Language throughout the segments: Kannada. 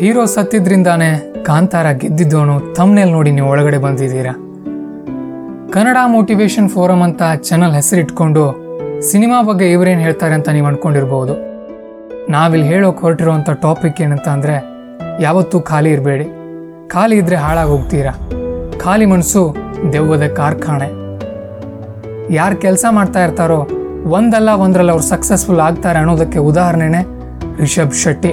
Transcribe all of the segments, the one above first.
ಹೀರೋ ಸತ್ತಿದ್ರಿಂದಾನೇ ಕಾಂತಾರ ಗೆದ್ದಿದ್ದೋನು ತಮ್ಮನೇಲಿ ನೋಡಿ ನೀವು ಒಳಗಡೆ ಬಂದಿದ್ದೀರಾ? ಕನ್ನಡ ಮೋಟಿವೇಶನ್ ಫೋರಮ್ ಅಂತ ಚಾನಲ್ ಹೆಸರಿಟ್ಕೊಂಡು ಸಿನಿಮಾ ಬಗ್ಗೆ ಇವರೇನು ಹೇಳ್ತಾರೆ ಅಂತ ನೀವು ಅಂದ್ಕೊಂಡಿರ್ಬೋದು ನಾವಿಲ್ಲಿ ಹೇಳೋಕೆ ಹೊರಟಿರುವಂಥ ಟಾಪಿಕ್ ಏನಂತ ಅಂದರೆ ಯಾವತ್ತೂ ಖಾಲಿ ಇರಬೇಡಿ. ಖಾಲಿ ಇದ್ದರೆ ಹಾಳಾಗಿ ಹೋಗ್ತೀರಾ ಖಾಲಿ ಮನಸ್ಸು ದೆವ್ವದ ಕಾರ್ಖಾನೆ. ಯಾರು ಕೆಲಸ ಮಾಡ್ತಾ ಇರ್ತಾರೋ ಒಂದಲ್ಲ ಒಂದರಲ್ಲಿ ಅವ್ರು ಸಕ್ಸಸ್ಫುಲ್ ಆಗ್ತಾರೆ ಅನ್ನೋದಕ್ಕೆ ಉದಾಹರಣೆನೇ ರಿಷಬ್ ಶೆಟ್ಟಿ.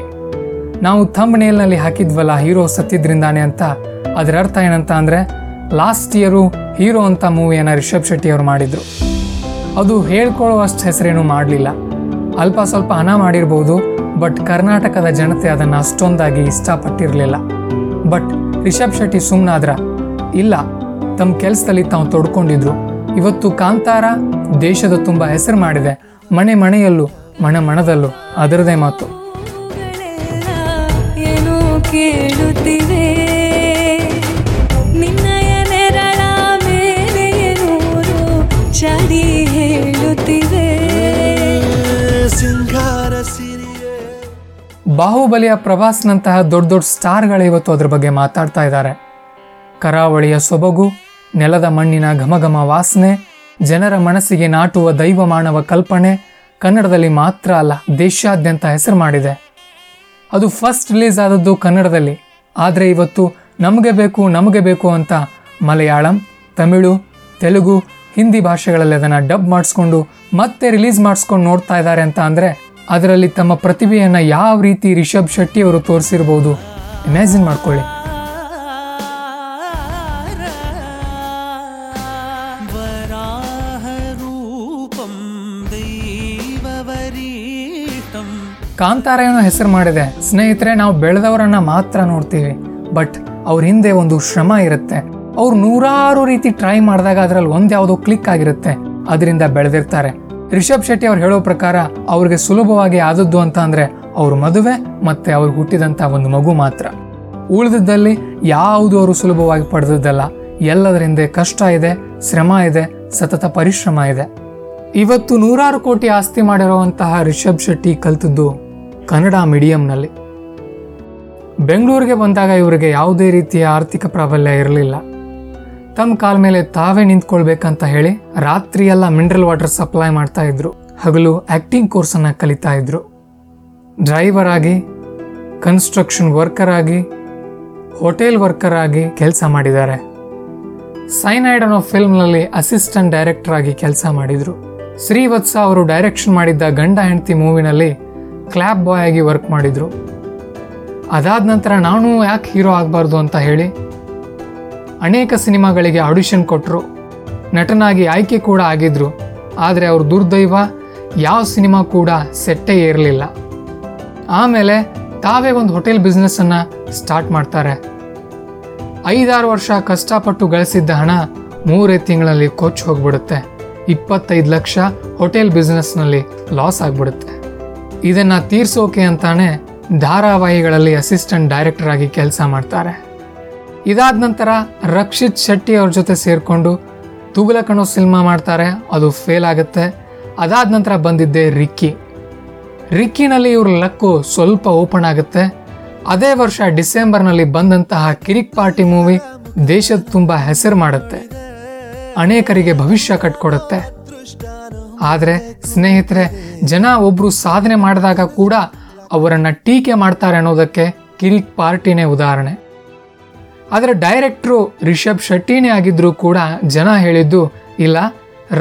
ನಾವು ಥಂಬ್ನೇಲ್ನಲ್ಲಿ ಹಾಕಿದ್ವಲ್ಲ ಹೀರೋ ಸತ್ತಿದ್ರಿಂದಾನೆ ಅಂತ. ಅದರ ಅರ್ಥ ಏನಂತ ಅಂದರೆ ಲಾಸ್ಟ್ ಇಯರು ಹೀರೋ ಅಂತ ಮೂವಿಯನ್ನು ರಿಷಬ್ ಶೆಟ್ಟಿ ಅವರು ಮಾಡಿದರು. ಅದು ಹೇಳ್ಕೊಳ್ಳುವಷ್ಟು ಹೆಸರೇನು ಮಾಡಲಿಲ್ಲ. ಅಲ್ಪ ಸ್ವಲ್ಪ ಹಣ ಮಾಡಿರ್ಬೋದು ಬಟ್ ಕರ್ನಾಟಕದ ಜನತೆ ಅದನ್ನು ಅಷ್ಟೊಂದಾಗಿ ಇಷ್ಟಪಟ್ಟಿರಲಿಲ್ಲ. ಬಟ್ ರಿಷಬ್ ಶೆಟ್ಟಿ ಸುಮ್ಮನಾದ್ರ ಇಲ್ಲ ತಮ್ಮ ಕೆಲಸದಲ್ಲಿ ತಾವು ತೊಡ್ಕೊಂಡಿದ್ರು. ಇವತ್ತು ಕಾಂತಾರ ದೇಶದ ತುಂಬ ಹೆಸರು ಮಾಡಿದೆ. ಮನೆ ಮನೆಯಲ್ಲೂ, ಮಣ ಮಣದಲ್ಲೂ, ಅದರದೇ ಮಾತು. ಕೇಳುತ್ತಿವೆ. ನಿನ್ನಯ ನೆರಳ ಮೇಲೆ ನೂರು ಚಾಡಿ ಹೇಳುತ್ತಿವೆ. ಸಿಂಗಾರ ಸಿರಿಯೇ. ಬಾಹುಬಲಿಯ ಪ್ರಭಾಸ್ನಂತಹ ದೊಡ್ಡ ದೊಡ್ಡ ಸ್ಟಾರ್ಗಳು ಇವತ್ತು ಅದ್ರ ಬಗ್ಗೆ ಮಾತಾಡ್ತಾ ಇದ್ದಾರೆ. ಕರಾವಳಿಯ ಸೊಬಗು ನೆಲದ ಮಣ್ಣಿನ ಘಮಘಮ ವಾಸನೆ ಜನರ ಮನಸ್ಸಿಗೆ ನಾಟುವ ದೈವ ಮಾನವ ಕಲ್ಪನೆ ಕನ್ನಡದಲ್ಲಿ ಮಾತ್ರ ಅಲ್ಲ ದೇಶಾದ್ಯಂತ ಹೆಸರು ಮಾಡಿದೆ. ಅದು ಫಸ್ಟ್ ರಿಲೀಸ್ ಆದದ್ದು ಕನ್ನಡದಲ್ಲಿ. ಆದರೆ ಇವತ್ತು ನಮಗೆ ಬೇಕು ನಮಗೆ ಬೇಕು ಅಂತ ಮಲಯಾಳಂ, ತಮಿಳು, ತೆಲುಗು, ಹಿಂದಿ ಭಾಷೆಗಳಲ್ಲಿ ಅದನ್ನು ಡಬ್ ಮಾಡಿಸ್ಕೊಂಡು ಮತ್ತೆ ರಿಲೀಸ್ ಮಾಡಿಸ್ಕೊಂಡು ನೋಡ್ತಾ ಇದ್ದಾರೆ ಅಂತ ಅಂದರೆ ಅದರಲ್ಲಿ ತಮ್ಮ ಪ್ರತಿಭೆಯನ್ನು ಯಾವ ರೀತಿ ರಿಷಬ್ ಶೆಟ್ಟಿ ಅವರು ತೋರಿಸಿರ್ಬೋದು ಇಮ್ಯಾಜಿನ್ ಮಾಡ್ಕೊಳ್ಳಿ. ಕಾಂತಾರ ಏನೋ ಹೆಸರು ಮಾಡಿದೆ. ಸ್ನೇಹಿತರೆ, ನಾವು ಬೆಳೆದವರನ್ನ ಮಾತ್ರ ನೋಡ್ತೀವಿ. ಬಟ್ ಅವ್ರ ಹಿಂದೆ ಒಂದು ಶ್ರಮ ಇರುತ್ತೆ. ಅವ್ರು ನೂರಾರು ರೀತಿ ಟ್ರೈ ಮಾಡಿದಾಗ ಅದರಲ್ಲಿ ಒಂದ್ ಯಾವುದೋ ಕ್ಲಿಕ್ ಆಗಿರುತ್ತೆ. ಅದರಿಂದ ಬೆಳೆದಿರ್ತಾರೆ. ರಿಷಬ್ ಶೆಟ್ಟಿ ಅವ್ರು ಹೇಳೋ ಪ್ರಕಾರ ಅವ್ರಿಗೆ ಸುಲಭವಾಗಿ ಆದದ್ದು ಅಂತ ಅಂದ್ರೆ ಅವ್ರ ಮದುವೆ ಮತ್ತೆ ಅವ್ರಿಗೆ ಹುಟ್ಟಿದಂತ ಒಂದು ಮಗು ಮಾತ್ರ. ಉಳಿದಿದ್ದಲ್ಲಿ ಯಾವುದು ಅವರು ಸುಲಭವಾಗಿ ಪಡೆದದ್ದಲ್ಲ. ಎಲ್ಲದರಿಂದ ಕಷ್ಟ ಇದೆ, ಶ್ರಮ ಇದೆ, ಸತತ ಪರಿಶ್ರಮ ಇದೆ. ಇವತ್ತು ನೂರಾರು ಕೋಟಿ ಆಸ್ತಿ ಮಾಡಿರುವಂತಹ ರಿಷಬ್ ಶೆಟ್ಟಿ ಕಲ್ತದ್ದು ಕನ್ನಡ ಮೀಡಿಯಂನಲ್ಲಿ ಬೆಂಗಳೂರಿಗೆ ಬಂದಾಗ ಇವರಿಗೆ ಯಾವುದೇ ರೀತಿಯ ಆರ್ಥಿಕ ಪ್ರಾಬಲ್ಯ ಇರಲಿಲ್ಲ. ತಮ್ಮ ಕಾಲ ಮೇಲೆ ತಾವೇ ನಿಂತ್ಕೊಳ್ಬೇಕಂತ ಹೇಳಿ ರಾತ್ರಿ ಎಲ್ಲ ಮಿನರಲ್ ವಾಟರ್ ಸಪ್ಲೈ ಮಾಡ್ತಾ ಇದ್ರು. ಹಗಲು ಆ್ಯಕ್ಟಿಂಗ್ ಕೋರ್ಸನ್ನು ಕಲಿತಾ ಇದ್ರು. ಡ್ರೈವರ್ ಆಗಿ ಕನ್ಸ್ಟ್ರಕ್ಷನ್ ವರ್ಕರ್ ಆಗಿ ಹೋಟೆಲ್ ವರ್ಕರ್ ಆಗಿ ಕೆಲಸ ಮಾಡಿದ್ದಾರೆ. ಸೈನೈಡ್ ಅನ್ನೋ ಫಿಲ್ಮ್ನಲ್ಲಿ ಅಸಿಸ್ಟೆಂಟ್ ಡೈರೆಕ್ಟರ್ ಆಗಿ ಕೆಲಸ ಮಾಡಿದ್ರು. ಶ್ರೀವತ್ಸ ಅವರು ಡೈರೆಕ್ಷನ್ ಮಾಡಿದ್ದ ಗಂಡ ಹೆಂಡತಿ ಮೂವಿನಲ್ಲಿ ಕ್ಲಾಪ್ ಬಾಯ್ ಆಗಿ ವರ್ಕ್ ಮಾಡಿದರು. ಅದಾದ ನಂತರ ನಾನು ಯಾಕೆ ಹೀರೋ ಆಗಬಾರ್ದು ಅಂತ ಹೇಳಿ, ಅನೇಕ ಸಿನಿಮಾಗಳಿಗೆ ಆಡಿಷನ್ ಕೊಟ್ಟರು ನಟನಾಗಿ ಆಯ್ಕೆ ಕೂಡ ಆಗಿದ್ರು. ಆದರೆ ಅವ್ರ ದುರ್ದೈವ ಯಾವ ಸಿನಿಮಾ ಕೂಡ ಸೆಟ್ಟೇ ಇರಲಿಲ್ಲ. ಆಮೇಲೆ ತಾವೇ ಒಂದು ಹೋಟೆಲ್ ಬಿಸ್ನೆಸ್ಸನ್ನು ಸ್ಟಾರ್ಟ್ ಮಾಡ್ತಾರೆ. ಐದಾರು ವರ್ಷ ಕಷ್ಟಪಟ್ಟು ಗಳಿಸಿದ್ದ ಹಣ ಮೂರೇ ತಿಂಗಳಲ್ಲಿ ಕೊಚ್ಚಿ ಹೋಗ್ಬಿಡುತ್ತೆ. ಇಪ್ಪತ್ತೈದು ಲಕ್ಷ ಹೋಟೆಲ್ ಬಿಸ್ನೆಸ್ನಲ್ಲಿ ಲಾಸ್ ಆಗಿಬಿಡುತ್ತೆ. ಇದನ್ನು ತೀರ್ಸೋಕೆ ಅಂತಾನೆ ಧಾರಾವಾಹಿಗಳಲ್ಲಿ ಅಸಿಸ್ಟೆಂಟ್ ಡೈರೆಕ್ಟರ್ ಆಗಿ ಕೆಲಸ ಮಾಡ್ತಾರೆ. ಇದಾದ ನಂತರ ರಕ್ಷಿತ್ ಶೆಟ್ಟಿ ಅವ್ರ ಜೊತೆ ಸೇರಿಕೊಂಡು ತುಗುಲಕಣೋ ಸಿನಿಮಾ ಮಾಡ್ತಾರೆ, ಅದು ಫೇಲ್ ಆಗುತ್ತೆ. ಅದಾದ ನಂತರ ಬಂದಿದ್ದೆ ರಿಕ್ಕಿ. ರಿಕ್ಕಿನಲ್ಲಿ ಇವ್ರ ಲಕ್ಕು ಸ್ವಲ್ಪ ಓಪನ್ ಆಗುತ್ತೆ. ಅದೇ ವರ್ಷ ಡಿಸೆಂಬರ್ನಲ್ಲಿ ಬಂದಂತಹ ಕಿರಿಕ್ ಪಾರ್ಟಿ ಮೂವಿ ದೇಶದ ತುಂಬ ಹೆಸರು ಮಾಡುತ್ತೆ. ಅನೇಕರಿಗೆ ಭವಿಷ್ಯ ಕಟ್ಕೊಡುತ್ತೆ. ಆದರೆ ಸ್ನೇಹಿತರೆ, ಜನ ಒಬ್ಬರು ಸಾಧನೆ ಮಾಡಿದಾಗ ಕೂಡ ಅವರನ್ನು ಟೀಕೆ ಮಾಡ್ತಾರೆ ಅನ್ನೋದಕ್ಕೆ ಕಿರಿಕ್ ಪಾರ್ಟಿನೇ ಉದಾಹರಣೆ. ಆದರೆ ಡೈರೆಕ್ಟ್ರು ರಿಷಬ್ ಶೆಟ್ಟಿನೇ ಆಗಿದ್ದರೂ ಕೂಡ ಜನ ಹೇಳಿದ್ದು, ಇಲ್ಲ,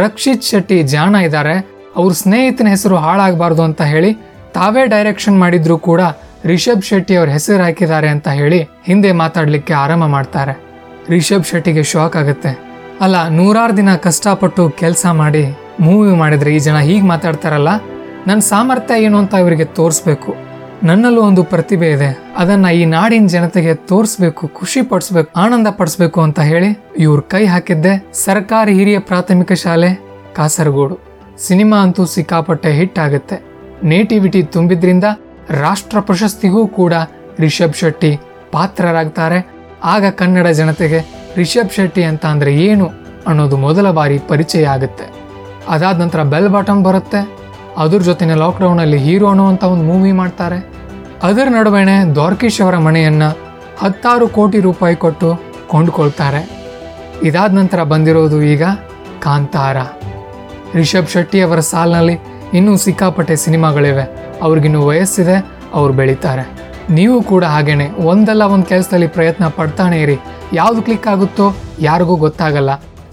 ರಕ್ಷಿತ್ ಶೆಟ್ಟಿ ಜಾಣ ಇದ್ದಾರೆ, ಅವ್ರ ಸ್ನೇಹಿತನ ಹೆಸರು ಹಾಳಾಗಬಾರ್ದು ಅಂತ ಹೇಳಿ ತಾವೇ ಡೈರೆಕ್ಷನ್ ಮಾಡಿದ್ರು ಕೂಡ ರಿಷಬ್ ಶೆಟ್ಟಿ ಅವ್ರ ಹೆಸರು ಹಾಕಿದ್ದಾರೆ ಅಂತ ಹೇಳಿ ಹಿಂದೆ ಮಾತಾಡಲಿಕ್ಕೆ ಆರಂಭ ಮಾಡ್ತಾರೆ. ರಿಷಬ್ ಶೆಟ್ಟಿಗೆ ಶಾಕ್ ಆಗುತ್ತೆ. ಅಲ್ಲ, ನೂರಾರು ದಿನ ಕಷ್ಟಪಟ್ಟು ಕೆಲಸ ಮಾಡಿ ಮೂವಿ ಮಾಡಿದರೆ ಈ ಜನ ಹೀಗೆ ಮಾತಾಡ್ತಾರಲ್ಲ ನನ್ನ ಸಾಮರ್ಥ್ಯ ಏನು ಅಂತ ಇವರಿಗೆ ತೋರಿಸ್ಬೇಕು. ನನ್ನಲ್ಲೂ ಒಂದು ಪ್ರತಿಭೆ ಇದೆ, ಅದನ್ನು ಈ ನಾಡಿನ ಜನತೆಗೆ ತೋರಿಸ್ಬೇಕು, ಖುಷಿ ಪಡಿಸ್ಬೇಕು, ಆನಂದ ಪಡಿಸ್ಬೇಕು ಅಂತ ಹೇಳಿ ಇವ್ರು ಕೈ ಹಾಕಿದ್ದೆ ಸರ್ಕಾರಿ ಹಿರಿಯ ಪ್ರಾಥಮಿಕ ಶಾಲೆ, ಕಾಸರಗೋಡು. ಸಿನಿಮಾ ಅಂತೂ ಸಿಕ್ಕಾಪಟ್ಟೆ ಹಿಟ್ ಆಗುತ್ತೆ. ನೇಟಿವಿಟಿ ತುಂಬಿದ್ರಿಂದ ರಾಷ್ಟ್ರ ಪ್ರಶಸ್ತಿಗೂ ಕೂಡ ರಿಷಬ್ ಶೆಟ್ಟಿ ಪಾತ್ರರಾಗ್ತಾರೆ. ಆಗ ಕನ್ನಡ ಜನತೆಗೆ ರಿಷಬ್ ಶೆಟ್ಟಿ ಅಂತ ಅಂದರೆ ಏನು ಅನ್ನೋದು ಮೊದಲ ಬಾರಿ ಪರಿಚಯ ಆಗುತ್ತೆ. ಅದಾದ ನಂತರ ಬೆಲ್ ಬಾಟಮ್ ಬರುತ್ತೆ. ಅದ್ರ ಜೊತೆನೆ ಲಾಕ್ಡೌನಲ್ಲಿ ಹೀರೋ ಅನ್ನುವಂಥ ಒಂದು ಮೂವಿ ಮಾಡ್ತಾರೆ. ಅದರ ನಡುವೆನೆ ದ್ವಾರಕೀಶ್ ಅವರ ಮನೆಯನ್ನ ಹತ್ತಾರು ಕೋಟಿ ರೂಪಾಯಿ ಕೊಟ್ಟು ಕೊಂಡುಕೊಳ್ತಾರೆ. ಇದಾದ ನಂತರ ಬಂದಿರೋದು ಈಗ ಕಾಂತಾರ. ರಿಷಬ್ ಶೆಟ್ಟಿ ಅವರ ಸಾಲಿನಲ್ಲಿ ಇನ್ನೂ ಸಿಕ್ಕಾಪಟ್ಟೆ ಸಿನಿಮಾಗಳಿವೆ. ಅವ್ರಿಗಿನ್ನೂ ವಯಸ್ಸಿದೆ, ಅವ್ರು ಬೆಳೀತಾರೆ. ನೀವು ಕೂಡ ಹಾಗೇನೆ ಒಂದಲ್ಲ ಒಂದು ಕೆಲಸದಲ್ಲಿ ಪ್ರಯತ್ನ ಪಡ್ತಾನೆ ಇರಿ. ಯಾವುದು ಕ್ಲಿಕ್ ಆಗುತ್ತೋ ಯಾರಿಗೂ ಗೊತ್ತಾಗಲ್ಲ.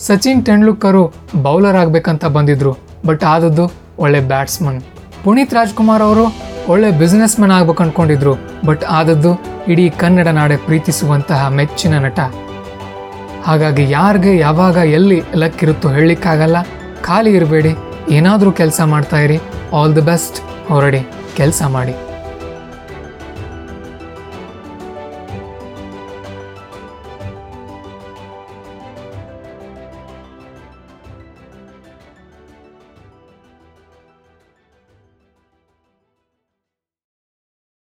ಸಚಿನ್ ತೆಂಡೂಲ್ಕರು ಬೌಲರ್ ಆಗಬೇಕಂತ ಬಂದಿದ್ರು, ಬಟ್ ಆದದ್ದು ಒಳ್ಳೆ ಬ್ಯಾಟ್ಸ್ಮನ್. ಪುನೀತ್ ರಾಜ್ಕುಮಾರ್ ಅವರು ಒಳ್ಳೆ ಬಿಸ್ನೆಸ್ ಮ್ಯಾನ್ ಆಗ್ಬೇಕು ಅನ್ಕೊಂಡಿದ್ರು ಬಟ್ ಆದದ್ದು ಇಡೀ ಕನ್ನಡ ನಾಡೆ ಪ್ರೀತಿಸುವಂತಹ ಮೆಚ್ಚಿನ ನಟ. ಹಾಗಾಗಿ ಯಾರಿಗೆ ಯಾವಾಗ ಎಲ್ಲಿ ಲಕ್ಕಿರುತ್ತೋ ಹೇಳಲಿಕ್ಕಾಗಲ್ಲ, ಖಾಲಿ ಇರಬೇಡಿ, ಏನಾದರೂ ಕೆಲಸ ಮಾಡ್ತಾ ಇರಿ. ಆಲ್ ದಿ ಬೆಸ್ಟ್, ಹೊರಡಿ, ಕೆಲಸ ಮಾಡಿ.